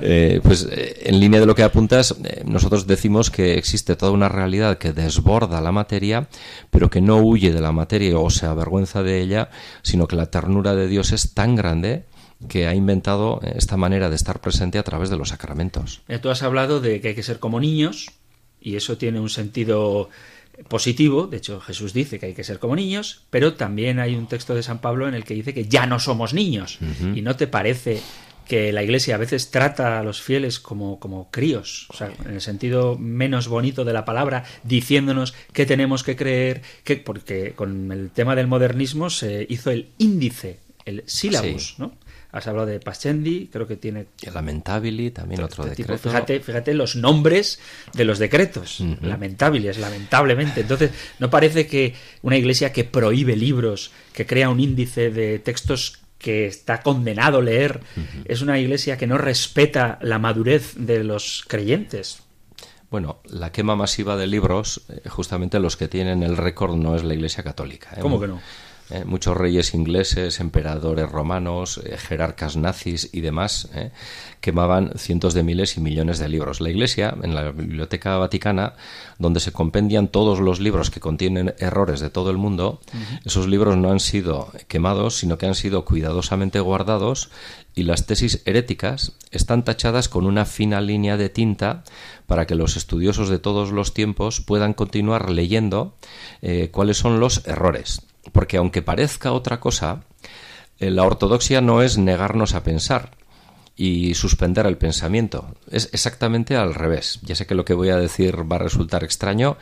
eh, pues eh, en línea de lo que apuntas, eh, nosotros decimos que existe toda una realidad que desborda la materia, pero que no huye de la materia o se avergüenza de ella, sino que la ternura de Dios es tan grande que ha inventado esta manera de estar presente a través de los sacramentos. Tú has hablado de que hay que ser como niños, y eso tiene un sentido positivo, de hecho Jesús dice que hay que ser como niños, pero también hay un texto de San Pablo en el que dice que ya no somos niños. ¿Y no te parece que la Iglesia a veces trata a los fieles como, como críos, o sea, en el sentido menos bonito de la palabra, diciéndonos qué tenemos que creer, que, porque con el tema del modernismo se hizo el índice, el sílabus, ¿no? Has hablado de Pascendi, creo que tiene... El Lamentabili, también otro este tipo. decreto. Fíjate, fíjate los nombres de los decretos. Lamentables, lamentablemente. Entonces, ¿no parece que una iglesia que prohíbe libros, que crea un índice de textos que está condenado leer, es una iglesia que no respeta la madurez de los creyentes? Bueno, la quema masiva de libros, eh, justamente los que tienen el récord no es la Iglesia Católica. ¿eh? ¿Cómo que no? Eh, muchos reyes ingleses, emperadores romanos, eh, jerarcas nazis y demás eh, quemaban cientos de miles y millones de libros. La Iglesia, en la Biblioteca Vaticana, donde se compendian todos los libros que contienen errores de todo el mundo, esos libros no han sido quemados, sino que han sido cuidadosamente guardados y las tesis heréticas están tachadas con una fina línea de tinta para que los estudiosos de todos los tiempos puedan continuar leyendo cuáles son los errores. Porque aunque parezca otra cosa, eh, la ortodoxia no es negarnos a pensar y suspender el pensamiento. Es exactamente al revés. Ya sé que lo que voy a decir va a resultar extraño,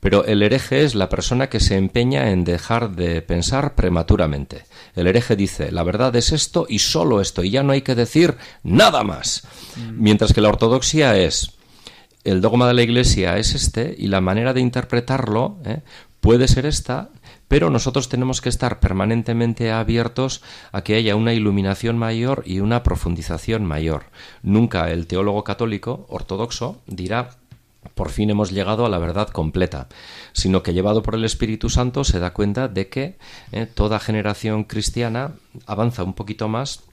pero el hereje es la persona que se empeña en dejar de pensar prematuramente. El hereje dice, la verdad es esto y solo esto, y ya no hay que decir nada más. Mm. Mientras que la ortodoxia es, el dogma de la Iglesia es este, y la manera de interpretarlo ¿eh? puede ser esta, pero nosotros tenemos que estar permanentemente abiertos a que haya una iluminación mayor y una profundización mayor. Nunca el teólogo católico ortodoxo dirá por fin hemos llegado a la verdad completa, sino que llevado por el Espíritu Santo se da cuenta de que eh, toda generación cristiana avanza un poquito más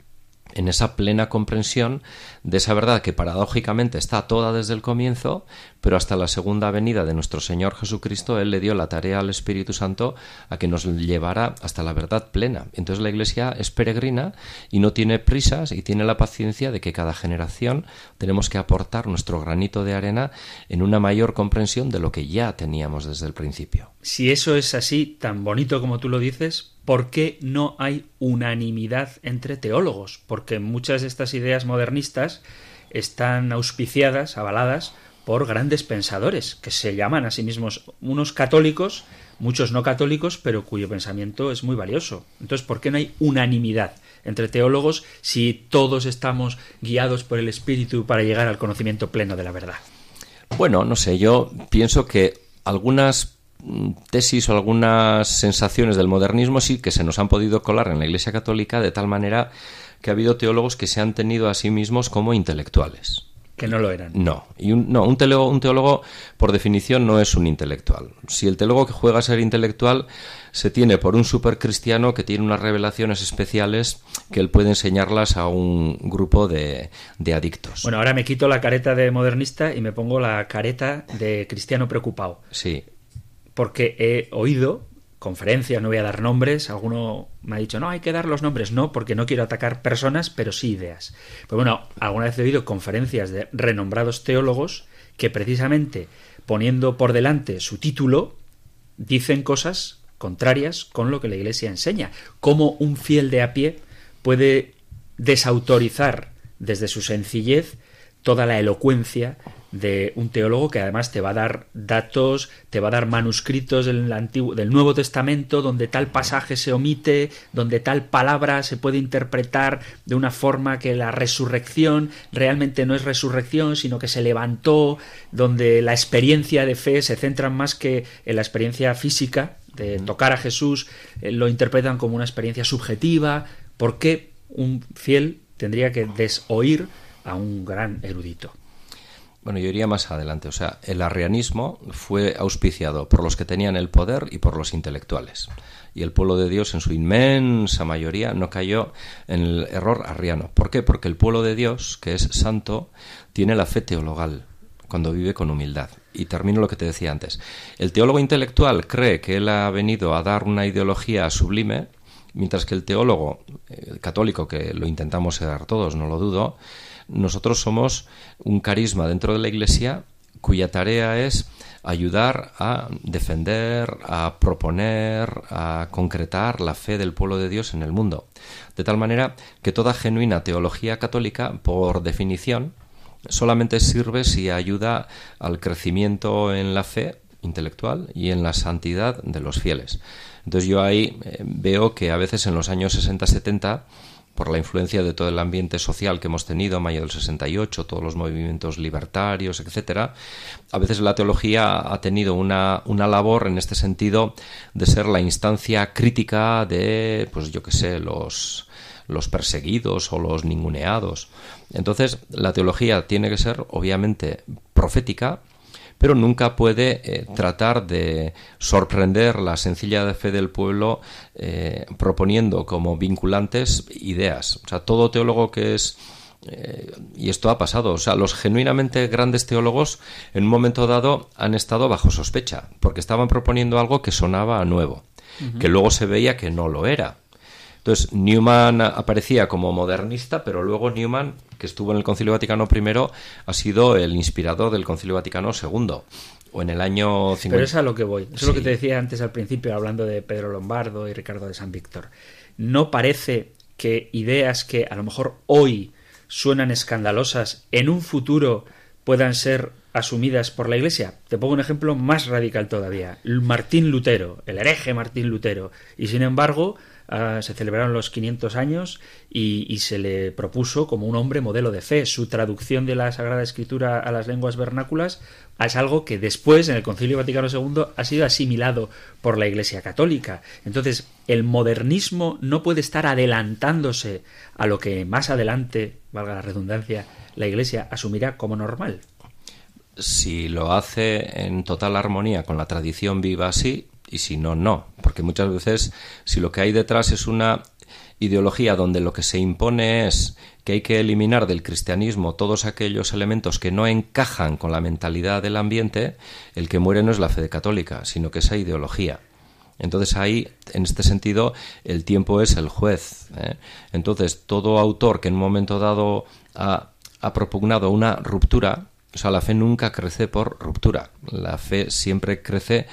en esa plena comprensión de esa verdad que paradójicamente está toda desde el comienzo, pero hasta la segunda venida de nuestro Señor Jesucristo, Él le dio la tarea al Espíritu Santo a que nos llevara hasta la verdad plena. Entonces la Iglesia es peregrina y no tiene prisas y tiene la paciencia de que cada generación tenemos que aportar nuestro granito de arena en una mayor comprensión de lo que ya teníamos desde el principio. Si eso es así, tan bonito como tú lo dices, ¿por qué no hay unanimidad entre teólogos? Porque muchas de estas ideas modernistas están auspiciadas, avaladas por grandes pensadores, que se llaman a sí mismos unos católicos, muchos no católicos, pero cuyo pensamiento es muy valioso. Entonces, ¿por qué no hay unanimidad entre teólogos si todos estamos guiados por el Espíritu para llegar al conocimiento pleno de la verdad? Bueno, no sé, yo pienso que algunas tesis o algunas sensaciones del modernismo sí que se nos han podido colar en la Iglesia Católica de tal manera que ha habido teólogos que se han tenido a sí mismos como intelectuales. Que no lo eran. No, y un, no, un teólogo, un teólogo por definición no es un intelectual. Si el teólogo que juega a ser intelectual se tiene por un supercristiano que tiene unas revelaciones especiales que él puede enseñarlas a un grupo de, de adictos. Bueno, ahora me quito la careta de modernista y me pongo la careta de cristiano preocupado. Sí porque he oído conferencias, no voy a dar nombres, alguno me ha dicho, no, hay que dar los nombres, no, porque no quiero atacar personas, pero sí ideas. Pues bueno, alguna vez he oído conferencias de renombrados teólogos que precisamente poniendo por delante su título, dicen cosas contrarias con lo que la Iglesia enseña. Cómo un fiel de a pie puede desautorizar desde su sencillez toda la elocuencia de un teólogo que además te va a dar datos, te va a dar manuscritos del, Antiguo, del Nuevo Testamento donde tal pasaje se omite, donde tal palabra se puede interpretar de una forma que la resurrección realmente no es resurrección, sino que se levantó, donde la experiencia de fe se centra más que en la experiencia física de tocar a Jesús, eh, lo interpretan como una experiencia subjetiva. ¿Por qué un fiel tendría que desoír a un gran erudito? Bueno, yo iría más adelante. O sea, el arrianismo fue auspiciado por los que tenían el poder y por los intelectuales. Y el pueblo de Dios, en su inmensa mayoría, no cayó en el error arriano. ¿Por qué? Porque el pueblo de Dios, que es santo, tiene la fe teologal cuando vive con humildad. Y termino lo que te decía antes. El teólogo intelectual cree que él ha venido a dar una ideología sublime, mientras que el teólogo el católico, que lo intentamos ser todos, no lo dudo, nosotros somos un carisma dentro de la Iglesia cuya tarea es ayudar a defender, a proponer, a concretar la fe del pueblo de Dios en el mundo. De tal manera que toda genuina teología católica, por definición, solamente sirve si ayuda al crecimiento en la fe intelectual y en la santidad de los fieles. Entonces yo ahí eh, veo que a veces en los años 60-70 por la influencia de todo el ambiente social que hemos tenido, mayo del 68, todos los movimientos libertarios, etcétera, a veces la teología ha tenido una, una labor en este sentido de ser la instancia crítica de, pues yo qué sé, los, los perseguidos o los ninguneados. Entonces, la teología tiene que ser, obviamente, profética, pero nunca puede eh, tratar de sorprender la sencilla fe del pueblo eh, proponiendo como vinculantes ideas. O sea, todo teólogo que es eh, y esto ha pasado. O sea, los genuinamente grandes teólogos en un momento dado han estado bajo sospecha, porque estaban proponiendo algo que sonaba nuevo, que luego se veía que no lo era. Entonces, Newman aparecía como modernista, pero luego Newman, que estuvo en el Concilio Vaticano I, ha sido el inspirador del Concilio Vaticano II. O en el año 50. Pero es a lo que voy. Eso es lo que te decía antes al principio, hablando de Pedro Lombardo y Ricardo de San Víctor. No parece que ideas que a lo mejor hoy suenan escandalosas, en un futuro puedan ser asumidas por la Iglesia. Te pongo un ejemplo más radical todavía. Martín Lutero, el hereje Martín Lutero. Y sin embargo, Ah, se celebraron los 500 años y, se le propuso como un hombre modelo de fe. Su traducción de la Sagrada Escritura a las lenguas vernáculas es algo que después, en el Concilio Vaticano II, ha sido asimilado por la Iglesia Católica. Entonces, el modernismo no puede estar adelantándose a lo que más adelante, valga la redundancia, la Iglesia asumirá como normal si lo hace en total armonía con la tradición viva así, y si no, no. Porque muchas veces, si lo que hay detrás es una ideología donde lo que se impone es que hay que eliminar del cristianismo todos aquellos elementos que no encajan con la mentalidad del ambiente, el que muere no es la fe católica, sino que esa ideología. Entonces ahí, en este sentido, el tiempo es el juez. ¿eh? Entonces, todo autor que en un momento dado ha, ha propugnado una ruptura, o sea, la fe nunca crece por ruptura. La fe siempre crece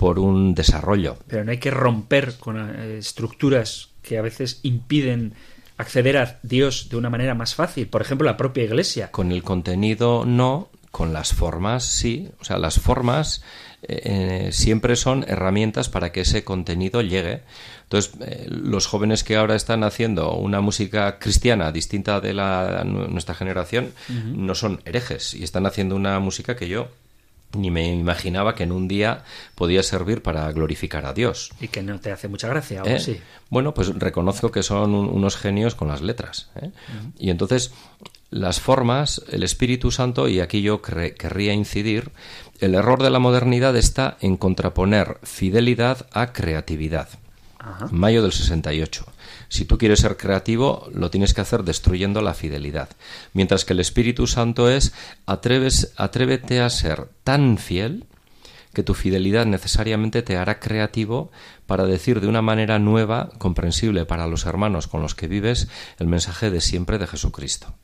por un desarrollo. Pero no hay que romper con eh, estructuras que a veces impiden acceder a Dios de una manera más fácil. Por ejemplo, la propia Iglesia. Con el contenido no, con las formas sí. O sea, las formas eh, eh, siempre son herramientas para que ese contenido llegue. Entonces, los jóvenes que ahora están haciendo una música cristiana distinta de la nuestra generación no son herejes y están haciendo una música que yo ni me imaginaba que en un día podía servir para glorificar a Dios. Y que no te hace mucha gracia, ¿Eh? sí. Bueno, pues reconozco que son unos genios con las letras. ¿eh? Y entonces, las formas, el Espíritu Santo, y aquí yo querría incidir, el error de la modernidad está en contraponer fidelidad a creatividad. Mayo del 68. Si tú quieres ser creativo, lo tienes que hacer destruyendo la fidelidad. Mientras que el Espíritu Santo es atreves, atrévete a ser tan fiel que tu fidelidad necesariamente te hará creativo para decir de una manera nueva, comprensible para los hermanos con los que vives, el mensaje de siempre de Jesucristo.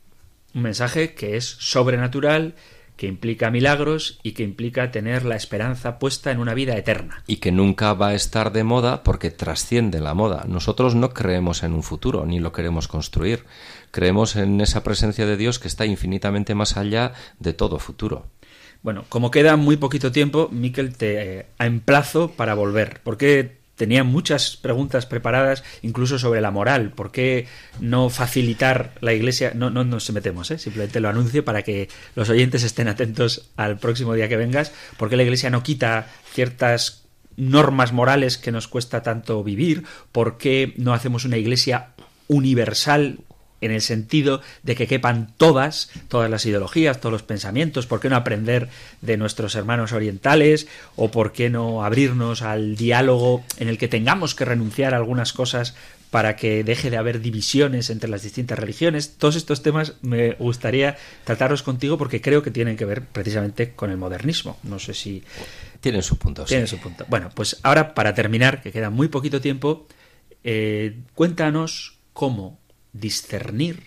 Un mensaje que es sobrenatural, que implica milagros y que implica tener la esperanza puesta en una vida eterna. Y que nunca va a estar de moda porque trasciende la moda. Nosotros no creemos en un futuro, ni lo queremos construir. Creemos en esa presencia de Dios que está infinitamente más allá de todo futuro. Bueno, como queda muy poquito tiempo, Miquel, te eh, emplazo para volver, porque tenía muchas preguntas preparadas, incluso sobre la moral. ¿Por qué no facilitar la Iglesia? No, no nos metemos, ¿eh? simplemente lo anuncio para que los oyentes estén atentos al próximo día que vengas. ¿Por qué la Iglesia no quita ciertas normas morales que nos cuesta tanto vivir? ¿Por qué no hacemos una Iglesia universal en el sentido de que quepan todas, todas las ideologías, todos los pensamientos, ¿por qué no aprender de nuestros hermanos orientales? ¿O por qué no abrirnos al diálogo en el que tengamos que renunciar a algunas cosas para que deje de haber divisiones entre las distintas religiones? Todos estos temas me gustaría tratarlos contigo porque creo que tienen que ver precisamente con el modernismo. No sé si... Tienen su punto. Tienen su punto. Bueno, pues ahora para terminar, que queda muy poquito tiempo, eh, cuéntanos cómo discernir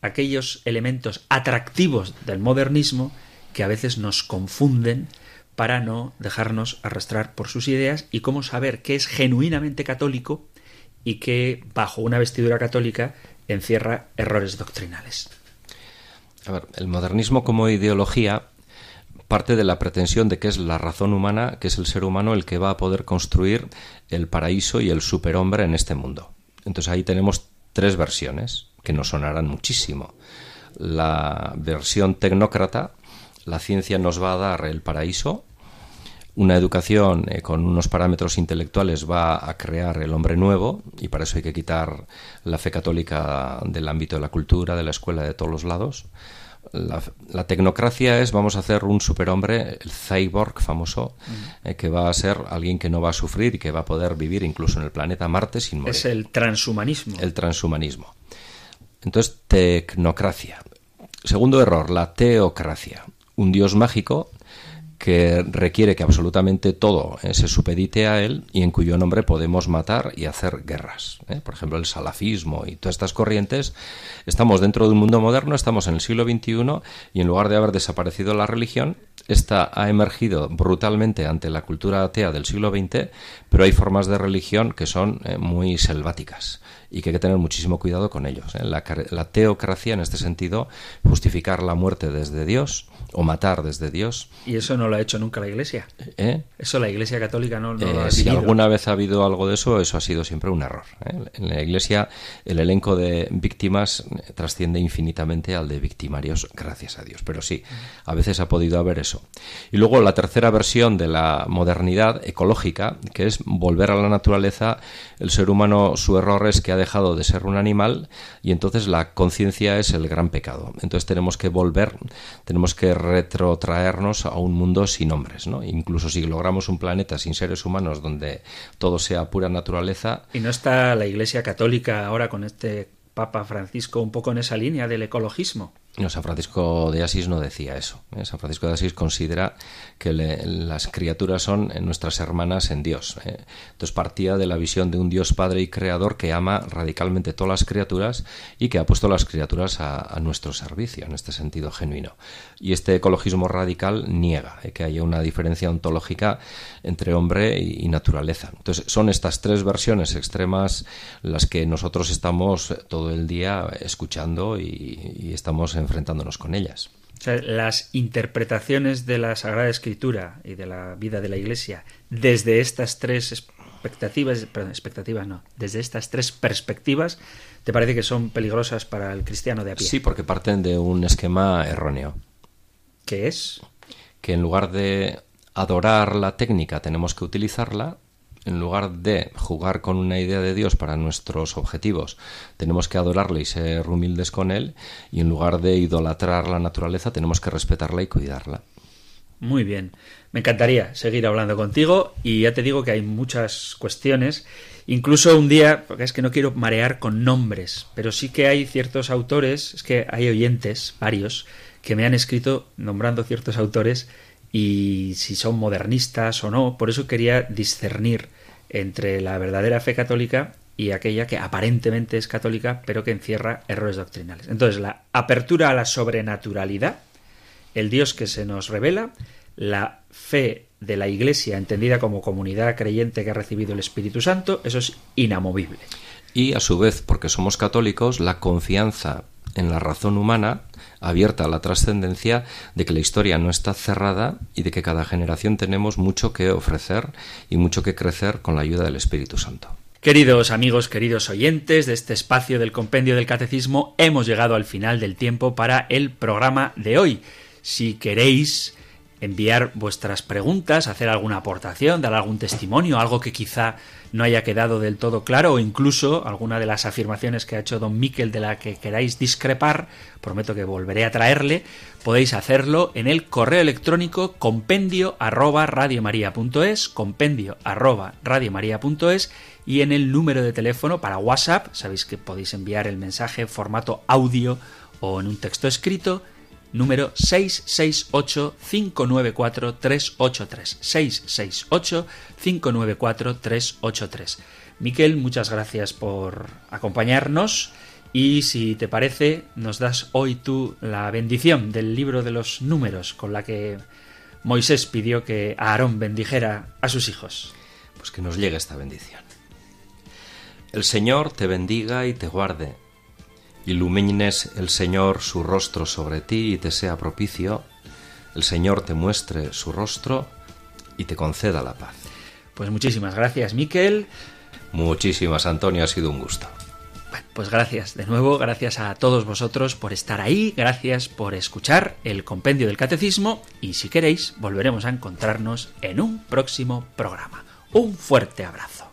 aquellos elementos atractivos del modernismo que a veces nos confunden para no dejarnos arrastrar por sus ideas y cómo saber qué es genuinamente católico y qué bajo una vestidura católica encierra errores doctrinales. A ver, el modernismo como ideología parte de la pretensión de que es la razón humana, que es el ser humano el que va a poder construir el paraíso y el superhombre en este mundo. Entonces ahí tenemos tres versiones que nos sonarán muchísimo. La versión tecnócrata, la ciencia nos va a dar el paraíso, una educación eh, con unos parámetros intelectuales va a crear el hombre nuevo y para eso hay que quitar la fe católica del ámbito de la cultura, de la escuela, de todos los lados. La, tecnocracia es vamos a hacer un superhombre, el cyborg famoso, eh, que va a ser alguien que no va a sufrir y que va a poder vivir incluso en el planeta Marte sin morir. Es el transhumanismo. El transhumanismo. Entonces, tecnocracia. Segundo error, la teocracia. Un dios mágico que requiere que absolutamente todo eh, se supedite a él y en cuyo nombre podemos matar y hacer guerras. ¿eh? Por ejemplo, el salafismo y todas estas corrientes. Estamos dentro de un mundo moderno, estamos en el siglo XXI y en lugar de haber desaparecido la religión, esta ha emergido brutalmente ante la cultura atea del siglo XX, pero hay formas de religión que son eh, muy selváticas y que hay que tener muchísimo cuidado con ellos. ¿eh? La, teocracia, en este sentido, justificar la muerte desde Dios o matar desde Dios. ¿Y eso no lo ha hecho nunca la Iglesia? ¿Eh? Eso la Iglesia católica no, lo ha eh, Si alguna vez ha habido algo de eso, eso ha sido siempre un error. En la Iglesia el elenco de víctimas trasciende infinitamente al de victimarios, gracias a Dios. Pero sí, a veces ha podido haber eso. Y luego la tercera versión de la modernidad ecológica, que es volver a la naturaleza, el ser humano, su error es que ha dejado de ser un animal y entonces la conciencia es el gran pecado. Entonces tenemos que volver, tenemos que retrotraernos a un mundo sin hombres, ¿no? Incluso si logramos un planeta sin seres humanos donde todo sea pura naturaleza. ¿Y no está la Iglesia Católica ahora con este Papa Francisco un poco en esa línea del ecologismo? San Francisco de Asís no decía eso. ¿eh? San Francisco de Asís considera que las criaturas son nuestras hermanas en Dios. ¿eh? Entonces partía de la visión de un Dios Padre y Creador que ama radicalmente todas las criaturas y que ha puesto las criaturas a, nuestro servicio, en este sentido genuino. Y este ecologismo radical niega ¿eh? que haya una diferencia ontológica entre hombre y, naturaleza. Entonces son estas tres versiones extremas las que nosotros estamos todo el día escuchando y, y estamos enfrentándonos con ellas. las interpretaciones de la Sagrada Escritura y de la vida de la Iglesia desde estas tres expectativas, perdón, expectativas no, desde estas tres perspectivas, ¿te parece que son peligrosas para el cristiano de a pie? Sí, porque parten de un esquema erróneo. ¿Qué es? Que en lugar de adorar la técnica tenemos que utilizarla en lugar de jugar con una idea de Dios para nuestros objetivos, tenemos que adorarle y ser humildes con Él, y en lugar de idolatrar la naturaleza, tenemos que respetarla y cuidarla. Muy bien, me encantaría seguir hablando contigo y ya te digo que hay muchas cuestiones, incluso un día, porque es que no quiero marear con nombres, pero sí que hay ciertos autores, es que hay oyentes, varios, que me han escrito nombrando ciertos autores y si son modernistas o no. Por eso quería discernir entre la verdadera fe católica y aquella que aparentemente es católica, pero que encierra errores doctrinales. Entonces, la apertura a la sobrenaturalidad, el Dios que se nos revela, la fe de la Iglesia entendida como comunidad creyente que ha recibido el Espíritu Santo, eso es inamovible. Y a su vez, porque somos católicos, la confianza en la razón humana abierta a la trascendencia de que la historia no está cerrada y de que cada generación tenemos mucho que ofrecer y mucho que crecer con la ayuda del Espíritu Santo. Queridos amigos, queridos oyentes de este espacio del Compendio del Catecismo, hemos llegado al final del tiempo para el programa de hoy. Si queréis enviar vuestras preguntas, hacer alguna aportación, dar algún testimonio, algo que quizá no haya quedado del todo claro o incluso alguna de las afirmaciones que ha hecho don Miquel de la que queráis discrepar, prometo que volveré a traerle, podéis hacerlo en el correo electrónico compendio arroba radiomaria.es, compendio arroba radiomaria.es y en el número de teléfono para WhatsApp, sabéis que podéis enviar el mensaje en formato audio o en un texto escrito, número 668-594-383. 668-594-383. Miquel, muchas gracias por acompañarnos y si te parece, nos das hoy tú la bendición del libro de los números con la que Moisés pidió que Aarón bendijera a sus hijos. Pues que nos llegue esta bendición. El Señor te bendiga y te guarde ilumines el Señor su rostro sobre ti y te sea propicio, el Señor te muestre su rostro y te conceda la paz. Pues muchísimas gracias, Miquel. Muchísimas, Antonio, ha sido un gusto. pues gracias de nuevo, gracias a todos vosotros por estar ahí, gracias por escuchar el compendio del catecismo y si queréis volveremos a encontrarnos en un próximo programa. Un fuerte abrazo.